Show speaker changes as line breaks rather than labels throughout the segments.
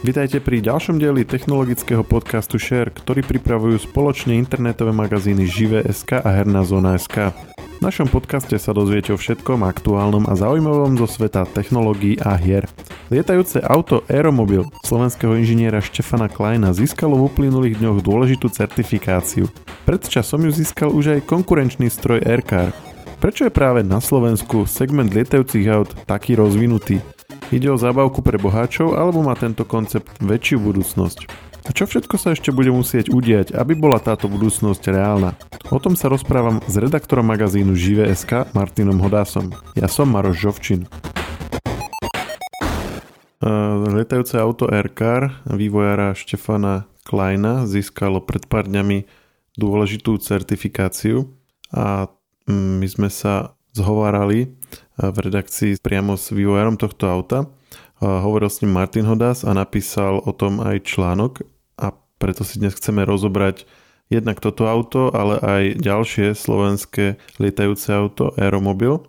Vitajte pri ďalšom dieli technologického podcastu Share, ktorý pripravujú spoločne internetové magazíny Žive.sk a Herná zóna.sk. V našom podcaste sa dozviete o všetkom aktuálnom a zaujímavom zo sveta technológií a hier. Lietajúce auto Aeromobil slovenského inžiniera Štefana Kleina získalo v uplynulých dňoch dôležitú certifikáciu. Pred časom ju získal už aj konkurenčný stroj Aircar. Prečo je práve na Slovensku segment lietajúcich aut taký rozvinutý? Ide o zábavku pre boháčov alebo má tento koncept väčšiu budúcnosť? A čo všetko sa ešte bude musieť udiať, aby bola táto budúcnosť reálna? O tom sa rozprávam s redaktorom magazínu Žive.sk Martinom Hodásom. Ja som Maroš Žovčin. Letajúce auto Aircar vývojára Štefana Kleina získalo pred pár dňami dôležitú certifikáciu a my sme sa zhovárali v redakcii priamo s vývojárom tohto auta. Hovoril s ním Martin Hodas a napísal o tom aj článok a preto si dnes chceme rozobrať jednak toto auto, ale aj ďalšie slovenské lietajúce auto Aeromobil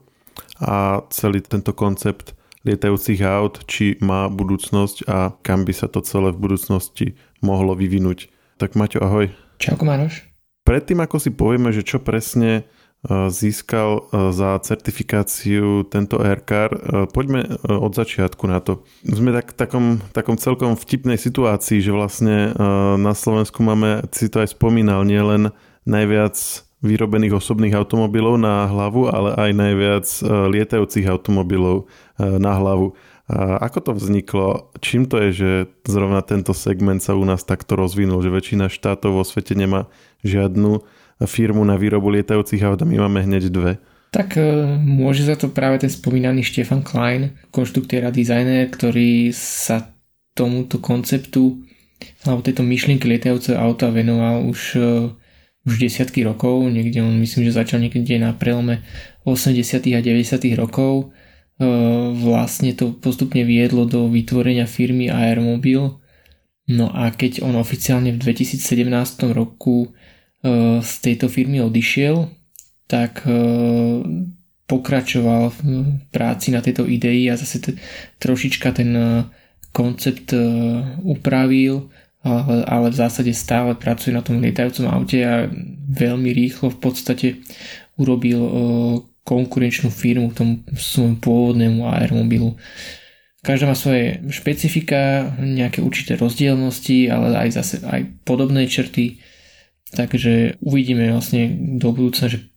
a celý tento koncept lietajúcich aut, či má budúcnosť a kam by sa to celé v budúcnosti mohlo vyvinúť. Tak Maťo, ahoj.
Čauko Maroš.
Predtým, ako si povieme, že čo presne získal za certifikáciu tento aircar. Poďme od začiatku na to. Sme tak takom, takom celkom vtipnej situácii, že vlastne na Slovensku máme, si to aj spomínal, nielen najviac vyrobených osobných automobilov na hlavu, ale aj najviac lietajúcich automobilov na hlavu. Ako to vzniklo? Čím to je, že zrovna tento segment sa u nás takto rozvinul, že väčšina štátov vo svete nemá žiadnu firmu na výrobu lietajúcich aut a my máme hneď dve.
Tak e, môže za to práve ten spomínaný Stefan Klein, konštruktér a dizajner, ktorý sa tomuto konceptu alebo tejto myšlienky lietajúceho auta venoval už, e, už desiatky rokov. Niekde on myslím, že začal niekde na prelome 80. a 90. rokov. E, vlastne to postupne viedlo do vytvorenia firmy Aeromobil. No a keď on oficiálne v 2017 roku z tejto firmy odišiel, tak e, pokračoval v práci na tejto idei a zase t- trošička ten e, koncept upravil, ale, ale v zásade stále pracuje na tom lietajúcom aute a veľmi rýchlo v podstate urobil konkurenčnú firmu tomu svojmu pôvodnému aeromobilu. Každá má svoje špecifika, nejaké určité rozdielnosti, ale aj zase aj podobné črty Takže uvidíme vlastne do budúcna, že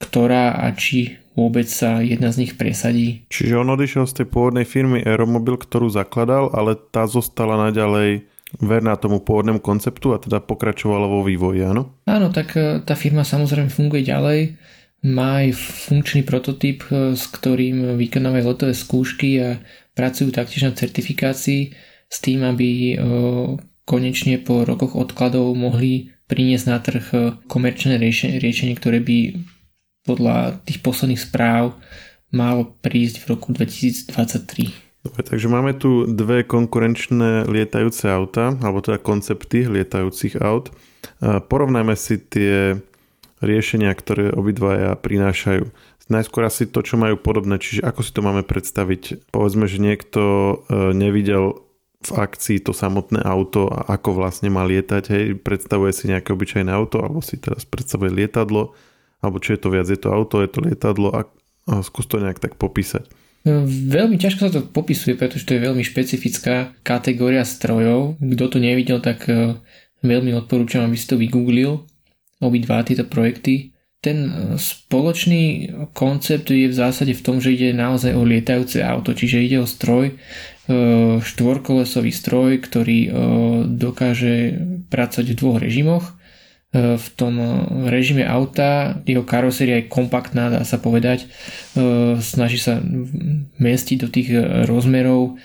ktorá a či vôbec sa jedna z nich presadí.
Čiže on odišiel z tej pôvodnej firmy Aeromobil, ktorú zakladal, ale tá zostala naďalej verná tomu pôvodnému konceptu a teda pokračovala vo vývoji, áno?
Áno, tak e, tá firma samozrejme funguje ďalej. Má aj funkčný prototyp, e, s ktorým vykonávajú letové skúšky a pracujú taktiež na certifikácii s tým, aby e, konečne po rokoch odkladov mohli priniesť na trh eh, komerčné riešenie, riešenie, ktoré by podľa tých posledných správ malo prísť v roku 2023.
Dobre, takže máme tu dve konkurenčné lietajúce auta, alebo teda koncepty lietajúcich aut. Porovnajme si tie riešenia, ktoré obidvaja prinášajú. Najskôr asi to, čo majú podobné, čiže ako si to máme predstaviť. Povedzme, že niekto eh, nevidel v akcii to samotné auto a ako vlastne má lietať. Hej, predstavuje si nejaké obyčajné auto alebo si teraz predstavuje lietadlo alebo čo je to viac, je to auto, je to lietadlo a, a skús to nejak tak popísať.
No, veľmi ťažko sa to popisuje, pretože to je veľmi špecifická kategória strojov. Kto to nevidel, tak e, veľmi odporúčam, aby si to vygooglil, obidva tieto projekty. Ten e, spoločný koncept je v zásade v tom, že ide naozaj o lietajúce auto, čiže ide o stroj, štvorkolesový stroj, ktorý e, dokáže pracovať v dvoch režimoch. E, v tom režime auta jeho karoséria je kompaktná, dá sa povedať. Snaží sa mestiť do tých rozmerov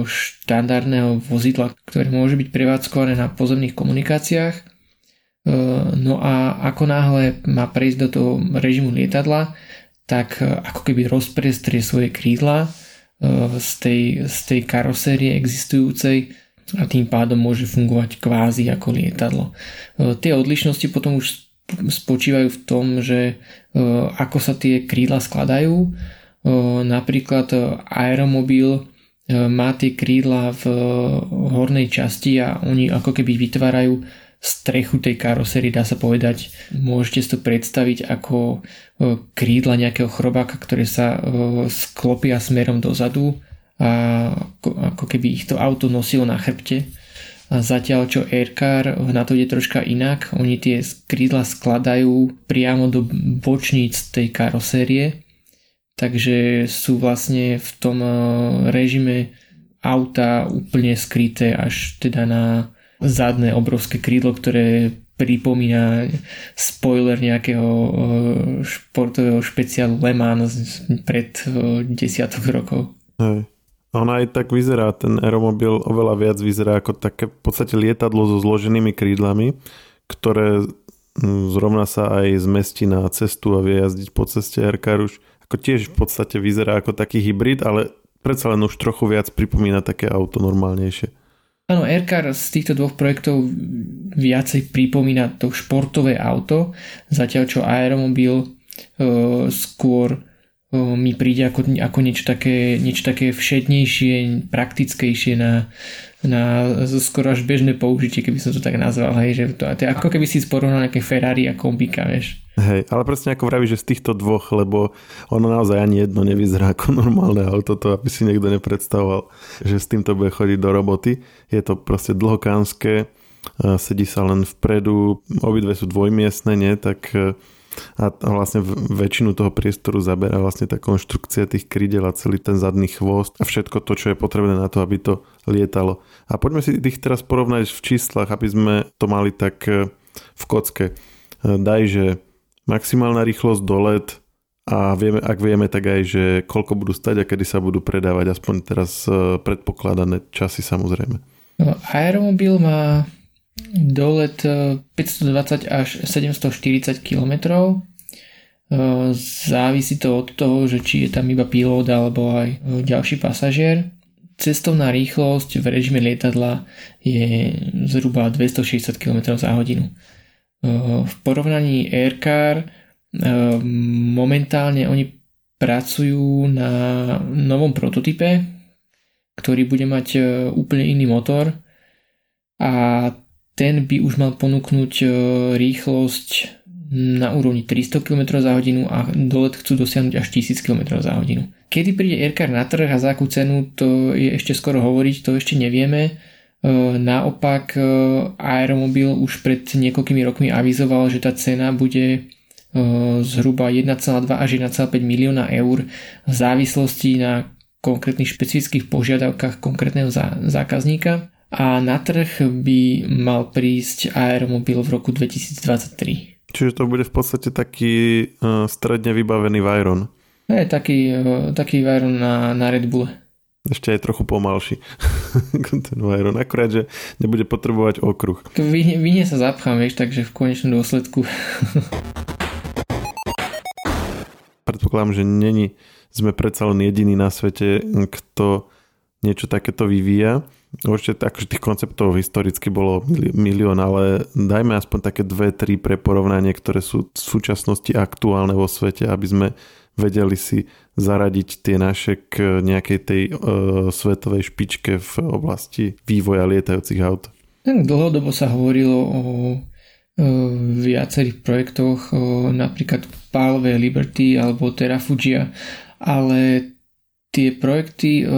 štandardného vozidla, ktoré môže byť prevádzkované na pozemných komunikáciách. No a ako náhle má prejsť do toho režimu lietadla, tak ako keby rozprestrie svoje krídla z tej, z tej karosérie existujúcej a tým pádom môže fungovať kvázi ako lietadlo. E, tie odlišnosti potom už spočívajú v tom, že e, ako sa tie krídla skladajú. Napríklad aeromobil má tie krídla v hornej časti a oni ako keby vytvárajú strechu tej karosérie, dá sa povedať. Môžete si to predstaviť ako krídla nejakého chrobáka, ktoré sa sklopia smerom dozadu a ako keby ich to auto nosilo na chrbte. A zatiaľ čo Aircar na to ide troška inak, oni tie krídla skladajú priamo do bočníc tej karosérie, takže sú vlastne v tom e, režime auta úplne skryté až teda na zadné obrovské krídlo, ktoré pripomína spoiler nejakého e, športového špeciálu Le Mans pred e, desiatok rokov.
Hej. Ona aj tak vyzerá, ten aeromobil oveľa viac vyzerá ako také v podstate lietadlo so zloženými krídlami, ktoré mm, zrovna sa aj zmestí na cestu a vie jazdiť po ceste Aircar už ako tiež v podstate vyzerá ako taký hybrid, ale predsa len už trochu viac pripomína také auto normálnejšie.
Áno, Aircar z týchto dvoch projektov viacej pripomína to športové auto, zatiaľ čo Aeromobil uh, skôr mi príde ako, ako niečo, také, niečo také všednejšie, praktickejšie na, na skoro až bežné použitie, keby som to tak nazval, hej, že to, to je ako keby si porovnal nejaké Ferrari a kombika, vieš.
Hej, ale presne ako vraví, že z týchto dvoch, lebo ono naozaj ani jedno nevyzerá ako normálne auto, to aby si niekto nepredstavoval, že s týmto bude chodiť do roboty. Je to proste dlhokánske, sedí sa len vpredu, obidve sú dvojmiestne, nie, tak a vlastne väčšinu toho priestoru zaberá vlastne tá konštrukcia tých krídel a celý ten zadný chvost a všetko to, čo je potrebné na to, aby to lietalo. A poďme si tých teraz porovnať v číslach, aby sme to mali tak e, v kocke. E, daj, že maximálna rýchlosť do let a vieme, ak vieme, tak aj, že koľko budú stať a kedy sa budú predávať, aspoň teraz e, predpokladané časy samozrejme.
No, aeromobil má dolet 520 až 740 km. Závisí to od toho, že či je tam iba pilot alebo aj e, ďalší pasažier. Cestovná rýchlosť v režime lietadla je zhruba 260 km za hodinu. E, v porovnaní Aircar e, momentálne oni pracujú na novom prototype, ktorý bude mať úplne iný motor a ten by už mal ponúknuť rýchlosť na úrovni 300 km za hodinu a dolet chcú dosiahnuť až 1000 km za hodinu. Kedy príde Aircar na trh a za akú cenu, to je ešte skoro hovoriť, to ešte nevieme. Naopak Aeromobil už pred niekoľkými rokmi avizoval, že tá cena bude zhruba 1,2 až 1,5 milióna eur v závislosti na konkrétnych špecifických požiadavkách konkrétneho zákazníka a na trh by mal prísť aeromobil v roku 2023.
Čiže to bude v podstate taký stredne vybavený Vajron.
Je taký, taký Vajron na, na Red Bull.
Ešte aj trochu pomalší ten Vajron, akurát, že nebude potrebovať okruh.
Vy, vyhne sa zapchám, vieš, takže v konečnom dôsledku.
Predpokladám, že není, sme predsa len jediný na svete, kto niečo takéto vyvíja. Určite akože tých konceptov historicky bolo milión, ale dajme aspoň také dve, tri pre porovnanie, ktoré sú v súčasnosti aktuálne vo svete, aby sme vedeli si zaradiť tie naše k nejakej tej uh, svetovej špičke v oblasti vývoja lietajúcich aut.
Dlhodobo sa hovorilo o viacerých projektoch, napríklad Palve Liberty alebo Terra Fugia, ale tie projekty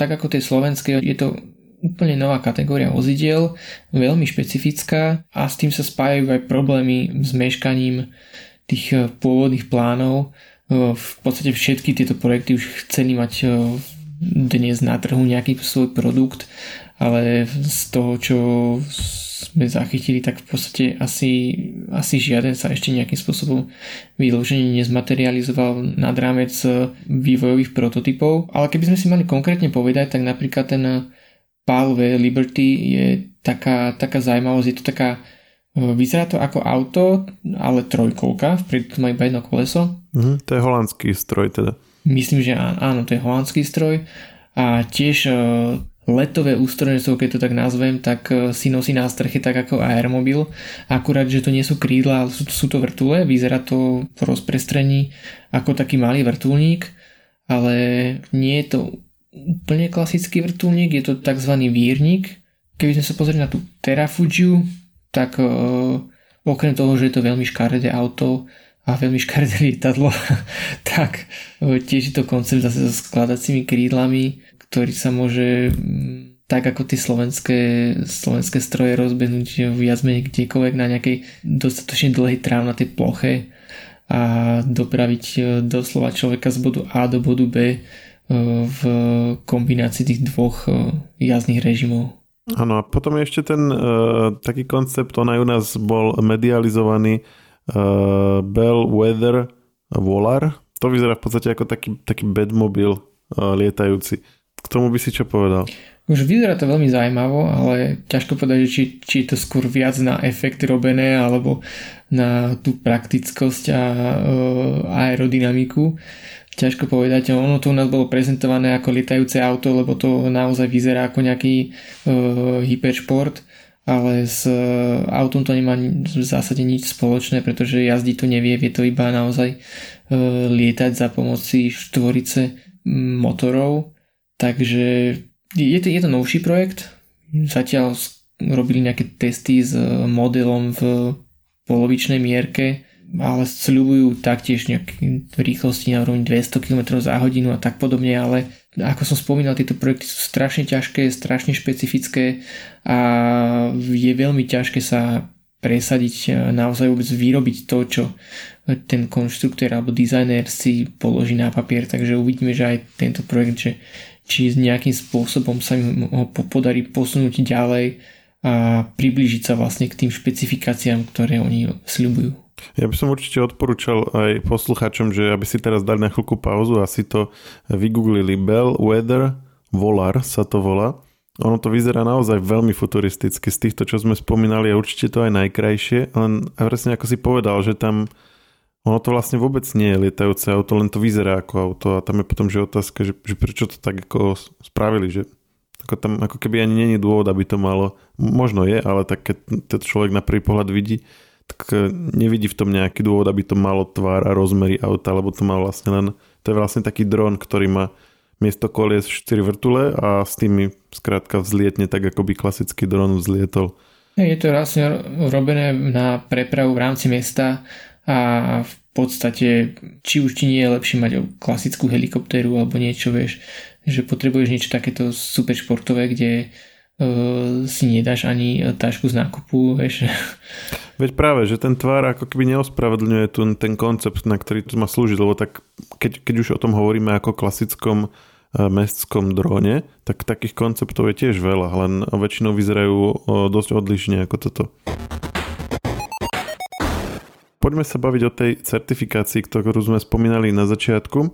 tak ako tie slovenské, je to úplne nová kategória vozidiel, veľmi špecifická a s tým sa spájajú aj problémy s meškaním tých pôvodných plánov. V podstate všetky tieto projekty už chceli mať dnes na trhu nejaký svoj produkt, ale z toho, čo sme zachytili, tak v podstate asi, asi žiaden sa ešte nejakým spôsobom vyloženie nezmaterializoval nad rámec vývojových prototypov. Ale keby sme si mali konkrétne povedať, tak napríklad ten PAL-V Liberty je taká, taká zaujímavosť, je to taká Vyzerá to ako auto, ale trojkolka, vpredu to má iba jedno koleso.
Mhm, to je holandský stroj teda.
Myslím, že áno, to je holandský stroj a tiež letové ústrojenstvo, keď to tak nazvem, tak e, si nosí na streche tak ako aeromobil. Akurát, že to nie sú krídla, ale sú, sú to vrtule. Vyzerá to v rozprestrení ako taký malý vrtulník, ale nie je to úplne klasický vrtulník, je to tzv. vírnik. Keby sme sa pozreli na tú Terrafugiu, tak uh, okrem toho, že je to veľmi škaredé auto a veľmi škaredé lietadlo, tak uh, tiež je to koncept zase so skladacími krídlami, ktorý sa môže mm, tak ako tie slovenské, slovenské stroje rozbehnúť viac menej kdekoľvek na nejakej dostatočne dlhej trávnatej ploche a dopraviť e, doslova človeka z bodu A do bodu B e, v kombinácii tých dvoch e, jazdných režimov.
Áno, a potom je ešte ten uh, taký koncept, on aj u nás bol medializovaný uh, Bell Weather Volar. To vyzerá v podstate ako taký, taký bedmobil uh, lietajúci. K tomu by si čo povedal?
Už vyzerá to veľmi zaujímavo, ale ťažko povedať, či, či je to skôr viac na efekt robené alebo na tú praktickosť a e, aerodynamiku. Ťažko povedať, ono to u nás bolo prezentované ako lietajúce auto, lebo to naozaj vyzerá ako nejaký e, hyperšport, ale s e, autom to nemá v zásade nič spoločné, pretože jazdiť to nevie, vie to iba naozaj e, lietať za pomoci štvorice motorov, takže je to, je to novší projekt. Zatiaľ robili nejaké testy s eh, modelom v polovičnej mierke, ale sľubujú taktiež nejaké rýchlosti na úrovni 200 km za hodinu a tak podobne, ale ako som spomínal, tieto projekty sú strašne ťažké, strašne špecifické a je veľmi ťažké sa presadiť, eh, naozaj vôbec vyrobiť to, čo ten konštruktor alebo dizajner si položí na papier, takže uvidíme, že aj tento projekt, že či nejakým spôsobom sa im ho podarí posunúť ďalej a priblížiť sa vlastne k tým špecifikáciám, ktoré oni sľubujú.
Ja by som určite odporúčal aj poslucháčom, že aby si teraz dali na chvíľku pauzu a si to vygooglili. Bell Weather Volar sa to volá. Ono to vyzerá naozaj veľmi futuristicky z týchto, čo sme spomínali a určite to aj najkrajšie, len presne ako si povedal, že tam ono to vlastne vôbec nie je lietajúce auto, len to vyzerá ako auto a tam je potom že otázka, že, že prečo to tak ako spravili, že ako tam ako keby ani není dôvod, aby to malo, možno je, ale tak keď to človek na prvý pohľad vidí, tak e, nevidí v tom nejaký dôvod, aby to malo tvár a rozmery auta, lebo to má vlastne len, to je vlastne taký dron, ktorý má miesto kolies 4 vrtule a s tými skrátka vzlietne tak, ako by klasický dron vzlietol.
Je to vlastne robené na prepravu v rámci mesta a v podstate či už ti nie je lepšie mať klasickú helikoptéru alebo niečo, vieš, že potrebuješ niečo takéto super športové, kde uh, si nedáš ani tašku z nákupu, vieš.
Veď práve, že ten tvár ako keby neospravedlňuje tu ten koncept, na ktorý to má slúžiť, lebo tak keď, keď už o tom hovoríme ako klasickom uh, mestskom drone, tak takých konceptov je tiež veľa, len väčšinou vyzerajú dosť odlišne ako toto. Poďme sa baviť o tej certifikácii, ktorú sme spomínali na začiatku,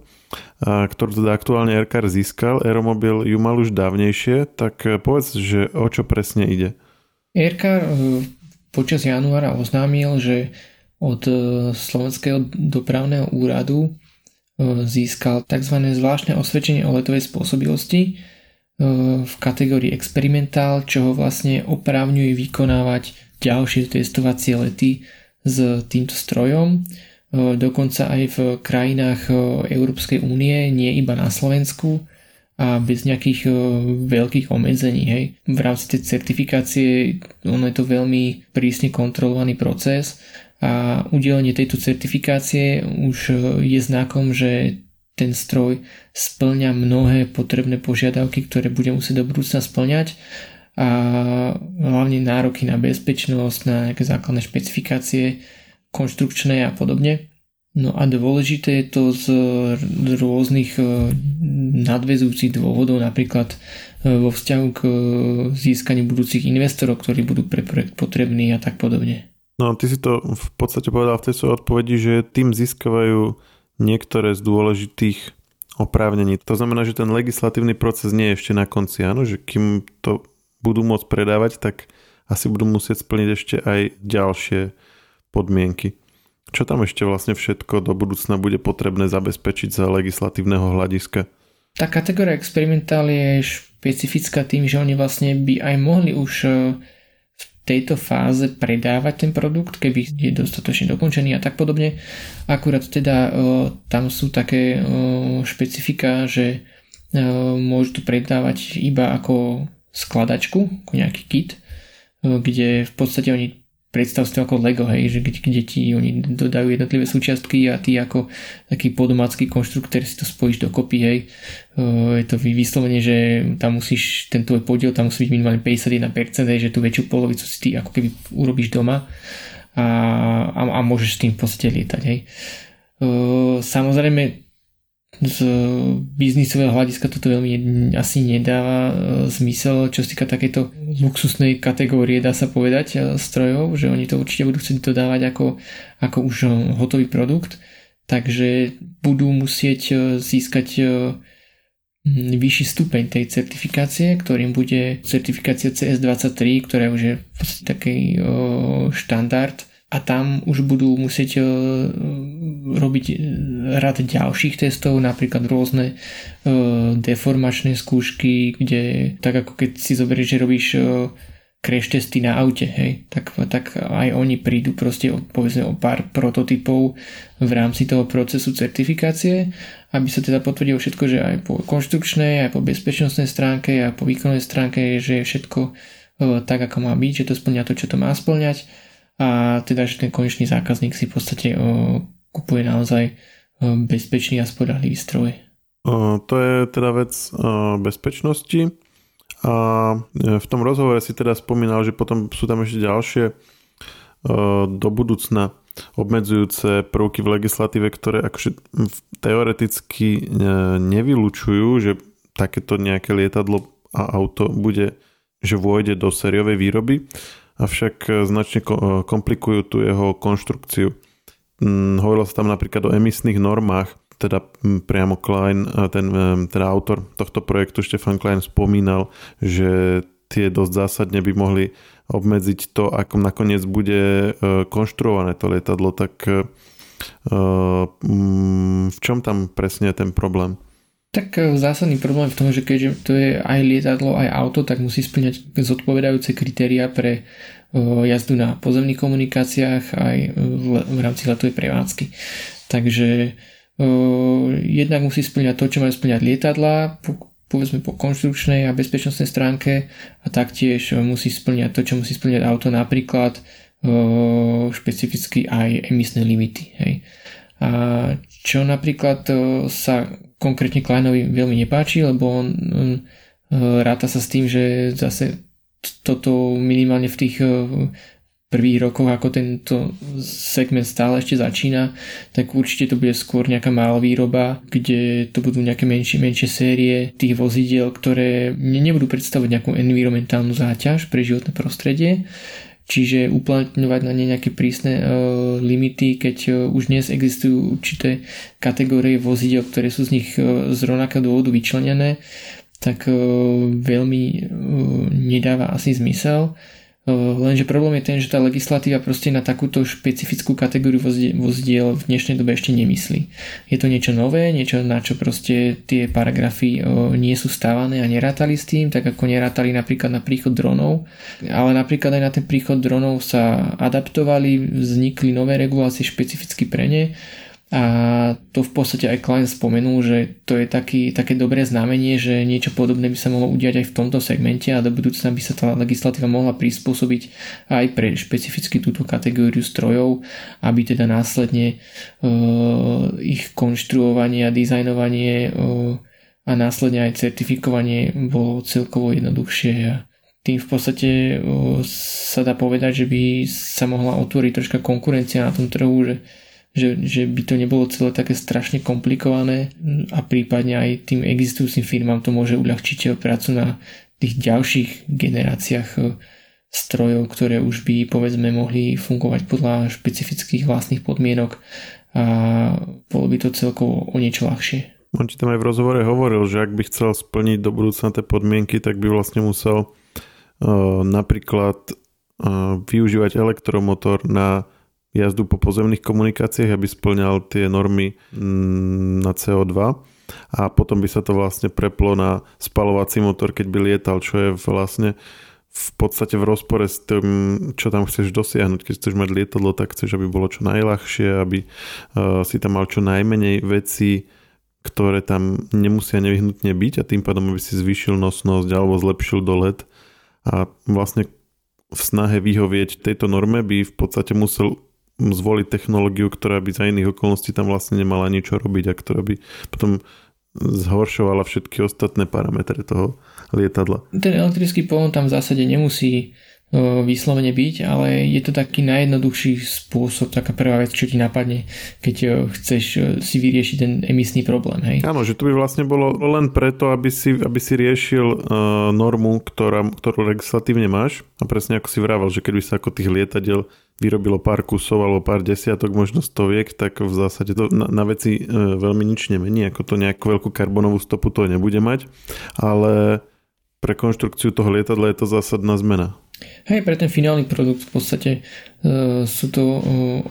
ktorú teda aktuálne RKR získal. Aeromobil ju mal už dávnejšie, tak e, povedz, že o čo presne ide.
RKR e, počas januára oznámil, že od e, Slovenského dopravného úradu získal tzv. zvláštne osvedčenie o letovej spôsobilosti v kategórii experimentál, čo ho vlastne oprávňuje vykonávať ďalšie testovacie lety s týmto strojom, e, dokonca aj v krajinách e, Európskej únie, nie iba na Slovensku a bez nejakých e, veľkých obmedzení. Hej. V rámci tej certifikácie ono je to veľmi prísne kontrolovaný proces a udelenie tejto certifikácie už je znakom, že ten stroj splňa mnohé potrebné požiadavky, ktoré bude musieť do budúcna splňať a hlavne nároky na bezpečnosť, na nejaké základné špecifikácie konštrukčné a podobne. No a dôležité je to z rôznych e, nadvezujúcich dôvodov, napríklad e, vo vzťahu k e, získaniu budúcich investorov, ktorí budú pre projekt potrební a tak podobne.
No ty si to v podstate povedal v tej svojej odpovedi, že tým získavajú niektoré z dôležitých oprávnení. To znamená, že ten legislatívny proces nie je ešte na konci, áno? že kým to budú môcť predávať, tak asi budú musieť splniť ešte aj ďalšie podmienky. Čo tam ešte vlastne všetko do budúcna bude potrebné zabezpečiť za legislatívneho hľadiska?
Tá kategória experimentál je špecifická tým, že oni vlastne by aj mohli už e, v tejto fáze predávať ten produkt, keby je dostatočne dokončený a tak podobne. Akurát teda e, tam sú také e, špecifika, že môžu to predávať iba ako skladačku, ako nejaký kit, kde v podstate oni predstav si to ako Lego, hej, že kde, kde ti oni dodajú jednotlivé súčiastky a ty ako taký podomácky konštruktor si to spojíš dokopy, hej. Je to vyslovene, že tam musíš, ten tvoj podiel tam musí byť minimálne 51%, hej, že tú väčšiu polovicu si ty ako keby urobíš doma a, a, a môžeš s tým v podstate lietať, hej. Samozrejme, z biznisového hľadiska toto veľmi asi nedáva e, zmysel, čo sa týka takéto luxusnej kategórie, dá sa povedať, e, strojov, že oni to určite budú chcieť dodávať ako, ako už e, hotový produkt, takže budú musieť získať vyšší stupeň tej certifikácie, ktorým bude certifikácia CS23, ktorá už je v podstate taký štandard a tam už budú musieť e, robiť e, rad ďalších testov, napríklad rôzne e, deformačné skúšky, kde tak ako keď si zoberieš, že robíš crash testy na aute, hej, tak, tak aj oni prídu proste o, povedzme o pár prototypov v rámci toho procesu certifikácie, aby sa teda potvrdilo všetko, že aj po konštrukčnej, aj po bezpečnostnej stránke, aj po výkonnej stránke, že je všetko tak, ako má byť, že to splňa to, čo to má splňať a teda, že ten konečný zákazník si v podstate kupuje naozaj bezpečný a spodahlivý stroj.
To je teda vec bezpečnosti a e, v tom rozhovore si teda spomínal, že potom sú tam ešte ďalšie do budúcna obmedzujúce prvky v legislatíve, ktoré akože teoreticky e, nevylučujú, že takéto nejaké lietadlo a auto bude, že vôjde do sériovej výroby, avšak e, značne e, komplikujú tú jeho konštrukciu. Mm, hovorilo sa tam napríklad o emisných normách, teda priamo Klein, ten teda autor tohto projektu Štefan Klein spomínal, že tie dosť zásadne by mohli obmedziť to, ako nakoniec bude e, konštruované to lietadlo, tak v čom tam presne je ten problém?
Tak e, zásadný problém v tom, že keďže to je aj lietadlo, aj auto, tak musí splňať zodpovedajúce kritéria pre e, jazdu na pozemných komunikáciách aj v rámci letovej prevádzky. Takže jednak musí splňať to, čo majú splňať lietadla, povedzme po konštrukčnej a bezpečnostnej stránke a taktiež musí splňať to, čo musí splňať auto, napríklad špecificky aj emisné limity. Hej. A čo napríklad sa konkrétne Kleinovi veľmi nepáči, lebo on, e, ráta sa s tým, že zase toto minimálne v tých e, prvých rokoch, ako tento segment stále ešte začína, tak určite to bude skôr nejaká malá výroba, kde to budú nejaké menšie, menšie série tých vozidiel, ktoré nebudú predstavovať nejakú environmentálnu záťaž pre životné prostredie, čiže uplatňovať na ne nejaké prísne uh, limity, keď uh, už dnes existujú určité kategórie vozidel, ktoré sú z nich uh, z rovnakého dôvodu vyčlenené, tak uh, veľmi uh, nedáva asi zmysel. Eh, lenže problém je ten, že tá legislatíva proste na takúto špecifickú kategóriu vozdiel v dnešnej dobe ešte nemyslí. Je to niečo nové, niečo na čo proste tie paragrafy nie sú stávané a nerátali s tým, tak ako nerátali napríklad na príchod dronov, ale napríklad aj na ten príchod dronov sa adaptovali, vznikli nové regulácie špecificky pre ne a to v podstate aj Klein spomenul, že to je taký, také dobré znamenie, že niečo podobné by sa mohlo udiať aj v tomto segmente a do budúcna by sa tá legislatíva mohla prispôsobiť aj pre špecificky túto kategóriu strojov, aby teda následne uh, ich konštruovanie a dizajnovanie uh, a následne aj certifikovanie bolo celkovo jednoduchšie. A tým v podstate uh, sa dá povedať, že by sa mohla otvoriť troška konkurencia na tom trhu, že že, že by to nebolo celé také strašne komplikované a prípadne aj tým existujúcim firmám to môže uľahčiť prácu na tých ďalších generáciách e, strojov, ktoré už by povedzme mohli fungovať podľa špecifických vlastných podmienok a bolo by to celkovo o niečo ľahšie.
On ti tam aj v rozhovore hovoril, že ak by chcel splniť do budúcna tie podmienky, tak by vlastne musel uh, napríklad uh, využívať elektromotor na jazdu po pozemných komunikáciách, aby splňal tie normy mm, na CO2 a potom by sa to vlastne preplo na spalovací motor, keď by lietal, čo je vlastne v podstate v rozpore s tým, čo tam chceš dosiahnuť. Keď chceš mať lietadlo, tak chceš, aby bolo čo najľahšie, aby uh, si tam mal čo najmenej vecí, ktoré tam nemusia nevyhnutne byť a tým pádom aby si zvýšil nosnosť alebo zlepšil dolet a vlastne v snahe vyhovieť tejto norme by v podstate musel zvoliť technológiu, ktorá by za iných okolností tam vlastne nemala ničo robiť a ktorá by potom zhoršovala všetky ostatné parametre toho lietadla.
Ten elektrický pohon tam v zásade nemusí vyslovene byť, ale je to taký najjednoduchší spôsob, taká prvá vec, čo ti napadne, keď chceš si vyriešiť ten emisný problém. Hej?
Áno, že to by vlastne bolo len preto, aby si, aby si riešil uh, normu, ktorá, ktorú legislatívne máš a presne ako si vravel, že keby sa ako tých lietadiel vyrobilo pár kusov alebo pár desiatok, možno stoviek, tak v zásade to na, na veci uh, veľmi nič nemení, ako to nejakú veľkú karbonovú stopu to nebude mať, ale pre konštrukciu toho lietadla je to zásadná zmena.
Hej, pre ten finálny produkt v podstate uh, sú to uh,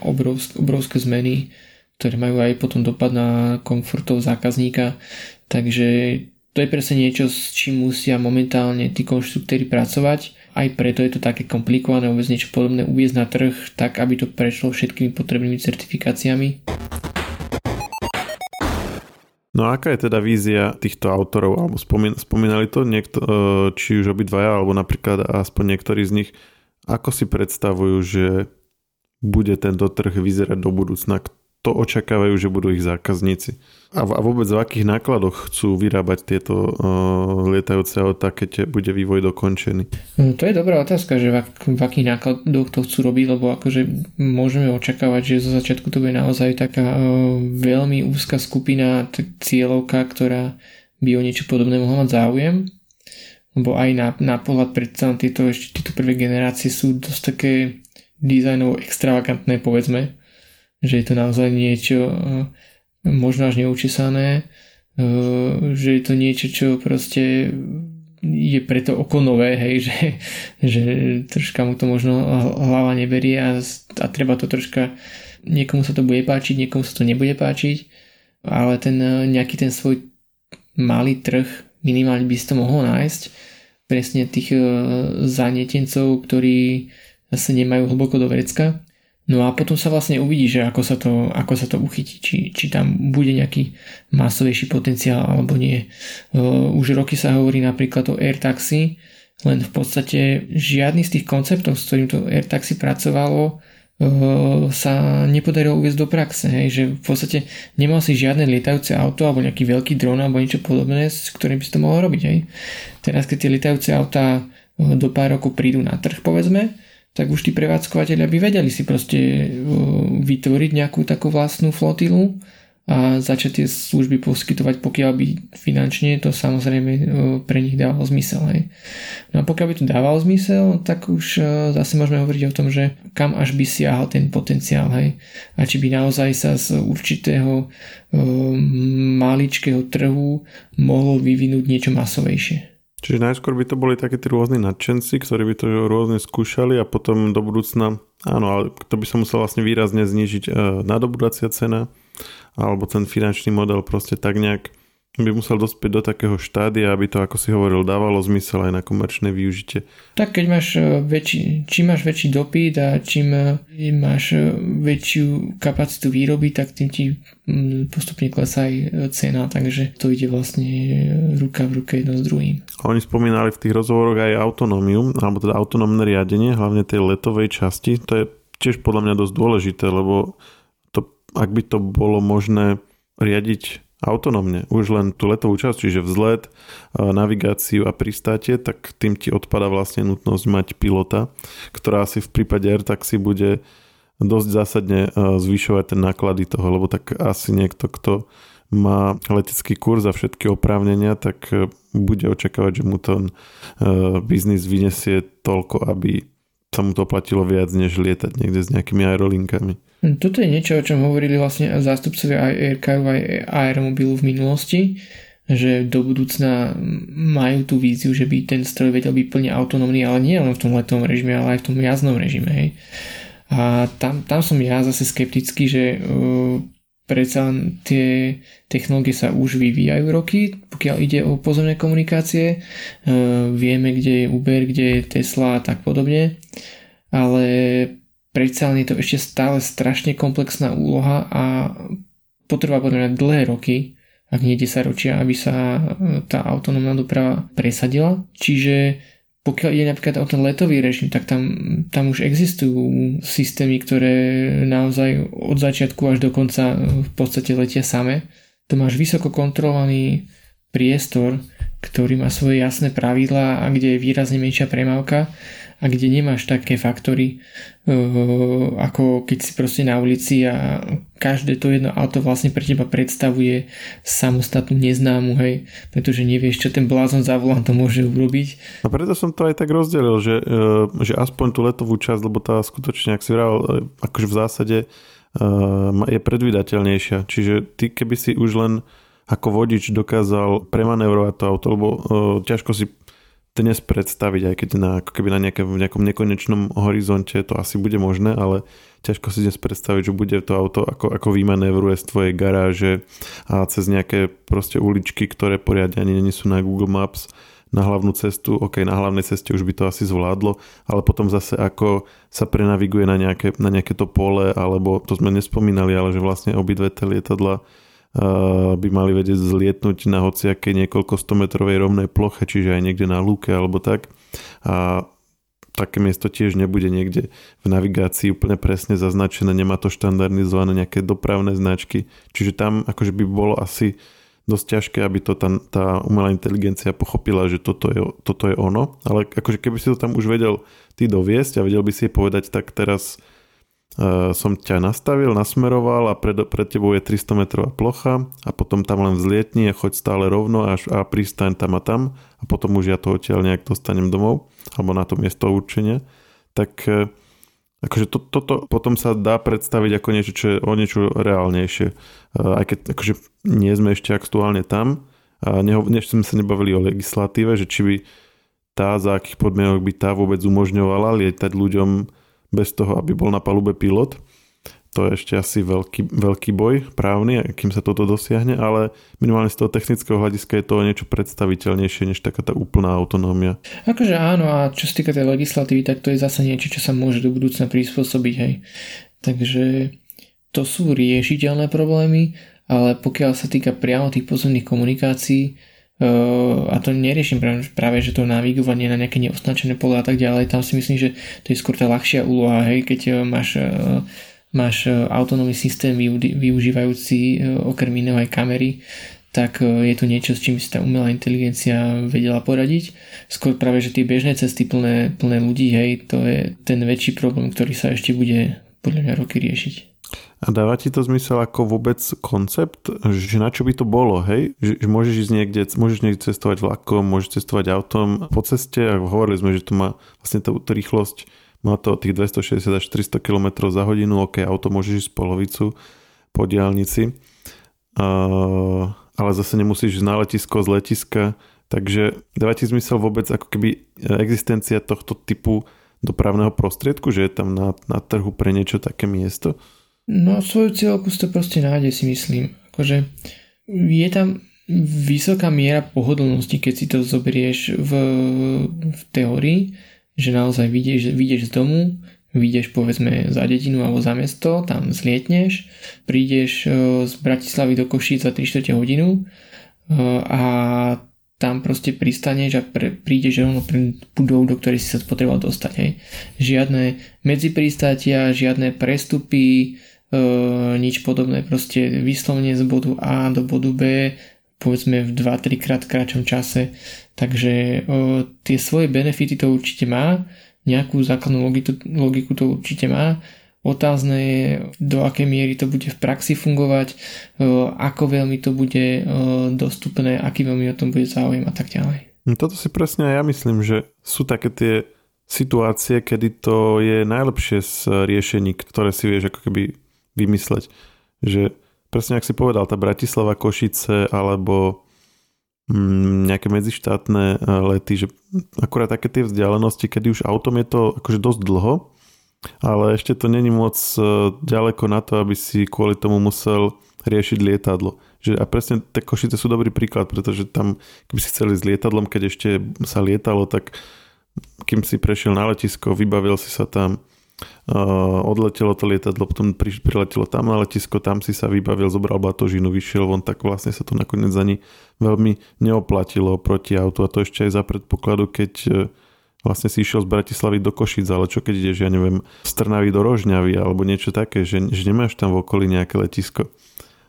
obrovsk, obrovské zmeny, ktoré majú aj potom dopad na komfortov zákazníka, takže to je presne niečo, s čím musia momentálne tí konštruktéry pracovať. Aj preto je to také komplikované vôbec niečo podobné uviezť na trh, tak aby to prešlo všetkými potrebnými certifikáciami.
No a aká je teda vízia týchto autorov, alebo spomínali to niekto, e, či už obidvaja, alebo napríklad aspoň niektorí z nich, ako si predstavujú, že bude tento trh vyzerať do budúcna, to očakávajú, že budú ich zákazníci. A, a vôbec v akých nákladoch chcú vyrábať tieto uh, lietajúce autá, keď bude vývoj dokončený?
No, to je dobrá otázka, že v, ak, v akých nákladoch to chcú robiť, lebo akože môžeme očakávať, že zo začiatku to bude naozaj taká uh, veľmi úzka skupina t- cieľovka, ktorá by o niečo podobné mohla mať záujem. Lebo aj na, na pohľad predsa tieto, ešte tieto prvé generácie sú dosť také dizajnov extravagantné, povedzme že je to naozaj niečo eh, možno až neučesané, eh, že je to niečo, čo proste je preto oko nové, hej, že, že troška mu to možno hlava neberie a, a treba to troška, niekomu sa to bude páčiť, niekomu sa to nebude páčiť, ale ten eh, nejaký ten svoj malý trh minimálne by si to mohol nájsť. Presne tých zanietencov, ktorí zase nemajú hlboko do vrecka No a potom sa vlastne uvidí, že ako sa to, ako sa to uchytí, či, či tam bude nejaký masovejší potenciál alebo nie. Už roky sa hovorí napríklad o AirTaxi, len v podstate žiadny z tých konceptov, s ktorým to AirTaxi pracovalo, sa nepodarilo uviezť do praxe, hej, že v podstate nemal si žiadne lietajúce auto alebo nejaký veľký dron alebo niečo podobné, s ktorým by si to mohol robiť. Hej. Teraz keď tie lietajúce autá do pár rokov prídu na trh, povedzme, tak už tí prevádzkovateľia by vedeli si proste vytvoriť nejakú takú vlastnú flotilu a začať tie služby poskytovať, pokiaľ by finančne to samozrejme pre nich dávalo zmysel. Hej. No a pokiaľ by to dávalo zmysel, tak už zase môžeme hovoriť o tom, že kam až by siahal ten potenciál. Hej. A či by naozaj sa z určitého maličkého trhu mohol vyvinúť niečo masovejšie.
Čiže najskôr by to boli takí tí rôzni nadšenci, ktorí by to rôzne skúšali a potom do budúcna, áno, ale to by sa musel vlastne výrazne znižiť e, nadobudacia cena alebo ten finančný model proste tak nejak by musel dospieť do takého štádia, aby to, ako si hovoril, dávalo zmysel aj na komerčné využitie.
Tak keď máš e, väčší, čím máš väčší dopyt a čím e, máš e, väčšiu kapacitu výroby, tak tým ti postupne klesá aj cena, takže to ide vlastne ruka v ruke jedno s druhým.
Oni spomínali v tých rozhovoroch aj autonómiu, alebo teda autonómne riadenie, hlavne tej letovej časti. To je tiež podľa mňa dosť dôležité, lebo to, ak by to bolo možné riadiť autonómne. Už len tú letovú časť, čiže vzlet, navigáciu a pristátie, tak tým ti odpada vlastne nutnosť mať pilota, ktorá si v prípade AirTaxi bude dosť zásadne zvyšovať ten náklady toho, lebo tak asi niekto, kto má letecký kurz a všetky oprávnenia, tak e, bude očakávať, že mu ten e, biznis vyniesie toľko, aby sa mu to platilo viac, než lietať niekde s nejakými aerolinkami.
Toto je niečo, o čom hovorili vlastne zástupcovia aj Aircaru, aj Aeromobilu v minulosti, že do budúcna majú tú víziu, že by ten stroj vedel byť plne autonómny, ale nie len v tom letovom režime, ale aj v tom jazdnom režime. Hej. A tam, tam som ja zase skeptický, že uh, predsa tie technológie sa už vyvíjajú roky, pokiaľ ide o pozemné komunikácie. Uh, vieme, kde je Uber, kde je Tesla a tak podobne, ale predsa je to ešte stále strašne komplexná úloha a potrvá podľa mňa dlhé roky, ak nie 10 ročia, aby sa tá autonómna doprava presadila. Čiže pokiaľ ide napríklad o ten letový režim, tak tam, tam už existujú systémy, ktoré naozaj od začiatku až do konca v podstate letia same. To máš vysoko kontrolovaný priestor, ktorý má svoje jasné pravidlá a kde je výrazne menšia premávka a kde nemáš také faktory uh, ako keď si proste na ulici a každé to jedno auto vlastne pre teba predstavuje samostatnú neznámu, hej, pretože nevieš, čo ten blázon za volantom môže urobiť.
A preto som to aj tak rozdelil, že, uh, že aspoň tú letovú časť, lebo tá skutočne, ak si vral, uh, akože v zásade je predvydateľnejšia. Čiže ty keby si už len ako vodič dokázal premanevrovať to auto, lebo ťažko si dnes predstaviť, aj keď na, ako keby na nejaké, v nejakom nekonečnom horizonte to asi bude možné, ale ťažko si dnes predstaviť, že bude to auto ako, ako vymanévruje z tvojej garáže a cez nejaké proste uličky, ktoré poriadne ani nie sú na Google Maps na hlavnú cestu, ok, na hlavnej ceste už by to asi zvládlo, ale potom zase ako sa prenaviguje na nejaké, na nejaké to pole, alebo to sme nespomínali, ale že vlastne obidve tie lietadla by mali vedieť zlietnúť na hociakej niekoľko stometrovej rovnej ploche, čiže aj niekde na lúke alebo tak. A také miesto tiež nebude niekde v navigácii úplne presne zaznačené, nemá to štandardizované nejaké dopravné značky, čiže tam akože by bolo asi dosť ťažké, aby to tá, tá umelá inteligencia pochopila, že toto je, toto je ono, ale akože keby si to tam už vedel ty doviesť a vedel by si jej povedať, tak teraz Eh, som ťa nastavil, nasmeroval a pred, pred tebou je 300 metrová plocha a potom tam len vzlietni a choď stále rovno až a pristaň tam a tam a potom už ja to odtiaľ nejak dostanem domov alebo na to miesto určenia, tak eh, akože to, toto potom sa dá predstaviť ako niečo, čo je o niečo reálnejšie. Eh, aj keď akože nie sme ešte aktuálne tam, a neho, než sme sa nebavili o legislatíve, že či by tá, za akých podmienok by tá vôbec umožňovala lietať ľuďom bez toho, aby bol na palube pilot. To je ešte asi veľký, veľký boj právny, kým sa toto dosiahne, ale minimálne z toho technického hľadiska je to niečo predstaviteľnejšie než taká tá úplná autonómia.
Akože áno, a čo sa týka tej legislatívy, tak to je zase niečo, čo sa môže do budúcna prispôsobiť, hej. Takže to sú riešiteľné problémy, ale pokiaľ sa týka priamo tých pozemných komunikácií, a to neriešim práve, že to navigovanie na nejaké neoznačené pole a tak ďalej, tam si myslím, že to je skôr tá ľahšia úloha, hej, keď e, máš, e, máš e, autonómny systém využívajúci okrem iného aj kamery, tak je to niečo, s čím si tá umelá inteligencia vedela poradiť. Skôr práve, že tie bežné cesty plné, plné ľudí, hej, to je ten väčší problém, ktorý sa ešte bude podľa mňa roky riešiť.
A dáva ti to zmysel ako vôbec koncept, že na čo by to bolo, hej? Že, že môžeš ísť niekde, môžeš niekde cestovať vlakom, môžeš cestovať autom. Po ceste a hovorili sme, že to má vlastne tú, rýchlosť, má to tých 260 až 300 km za hodinu, ok, auto môžeš ísť polovicu po diálnici, uh, ale zase nemusíš ísť na letisko z letiska, takže dáva ti zmysel vôbec ako keby existencia tohto typu dopravného prostriedku, že je tam na, na trhu pre niečo také miesto?
No svoju cieľku to proste nájde si myslím. Akože je tam vysoká miera pohodlnosti, keď si to zoberieš v, v teórii, že naozaj vidieš, vidieš z domu, vidieš povedzme za dedinu alebo za mesto, tam zlietneš, prídeš e, z Bratislavy do Košíc za 3 hodinu e, a tam proste pristaneš a pre, prídeš rovno pre budovu, do ktorej si sa potreboval dostať. Hej. Žiadne medzipristátia, žiadne prestupy, nič podobné, proste vyslovne z bodu A do bodu B povedzme v 2-3 krát kratšom čase, takže e, tie svoje benefity to určite má, nejakú základnú logiku, logiku to určite má, Otázne je, do akej miery to bude v praxi fungovať, e, ako veľmi to bude e, dostupné, aký veľmi o tom bude záujem a tak ďalej.
No toto si presne aj ja myslím, že sú také tie situácie, kedy to je najlepšie z riešení, ktoré si vieš ako keby vymysleť. Že presne ak si povedal, tá Bratislava, Košice alebo mm, nejaké medzištátne e, lety, že akurát také tie vzdialenosti, kedy už autom je to akože dosť dlho, ale ešte to není moc e, ďaleko na to, aby si kvôli tomu musel riešiť lietadlo. Že, a presne tie Košice sú dobrý príklad, pretože tam, keby si chceli s lietadlom, keď ešte sa lietalo, tak kým si prešiel na letisko, vybavil si sa tam, odletelo to lietadlo, potom pri, priletelo tam na letisko, tam si sa vybavil, zobral batožinu, vyšiel von, tak vlastne sa to nakoniec ani veľmi neoplatilo proti autu. A to ešte aj za predpokladu, keď uh, vlastne si išiel z Bratislavy do Košic, ale čo keď ideš, ja neviem, z Trnavy do Rožňavy alebo niečo také, že, že nemáš tam v okolí nejaké letisko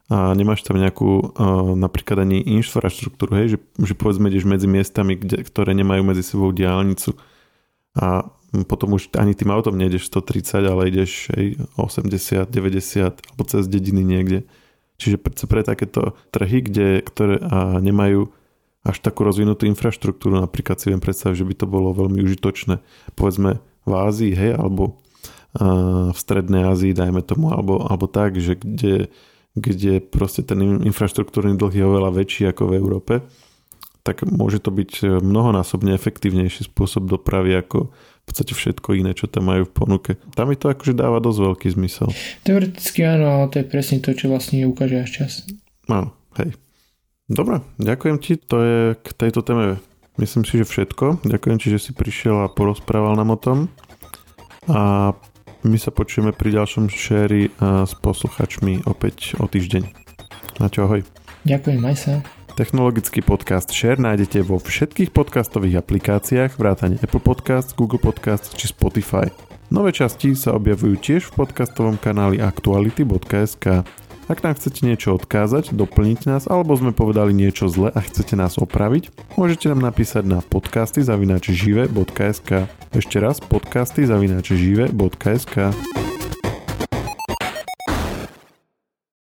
a nemáš tam nejakú uh, napríklad ani infraštruktúru, hej, že, že povedzme ideš medzi miestami, kde, ktoré nemajú medzi sebou diálnicu. A potom už ani tým autom nejdeš 130, ale ideš hej, 80, 90 alebo cez dediny niekde. Čiže pre, pre takéto trhy, kde, ktoré a nemajú až takú rozvinutú infraštruktúru, napríklad si viem predstaviť, že by to bolo veľmi užitočné. Povedzme v Ázii, hej, alebo uh, v Strednej Ázii, dajme tomu, alebo, alebo tak, že kde kde proste ten infraštruktúrny dlh je oveľa väčší ako v Európe, tak môže to byť e, mnohonásobne efektívnejší spôsob dopravy ako v podstate všetko iné, čo tam majú v ponuke. Tam mi to akože dáva dosť veľký zmysel.
Teoreticky áno, ale to je presne to, čo vlastne ukáže až čas.
Áno, hej. Dobre, ďakujem ti, to je k tejto téme myslím si, že všetko. Ďakujem ti, že si prišiel a porozprával nám o tom. A my sa počujeme pri ďalšom šéri s posluchačmi opäť o týždeň. Naťo, ahoj.
Ďakujem, maj sa.
Technologický podcast Share nájdete vo všetkých podcastových aplikáciách vrátane Apple Podcast, Google Podcast či Spotify. Nové časti sa objavujú tiež v podcastovom kanáli aktuality.sk. Ak nám chcete niečo odkázať, doplniť nás alebo sme povedali niečo zle a chcete nás opraviť, môžete nám napísať na podcasty zavinač žive.sk. Ešte raz podcasty zavinač žive.sk.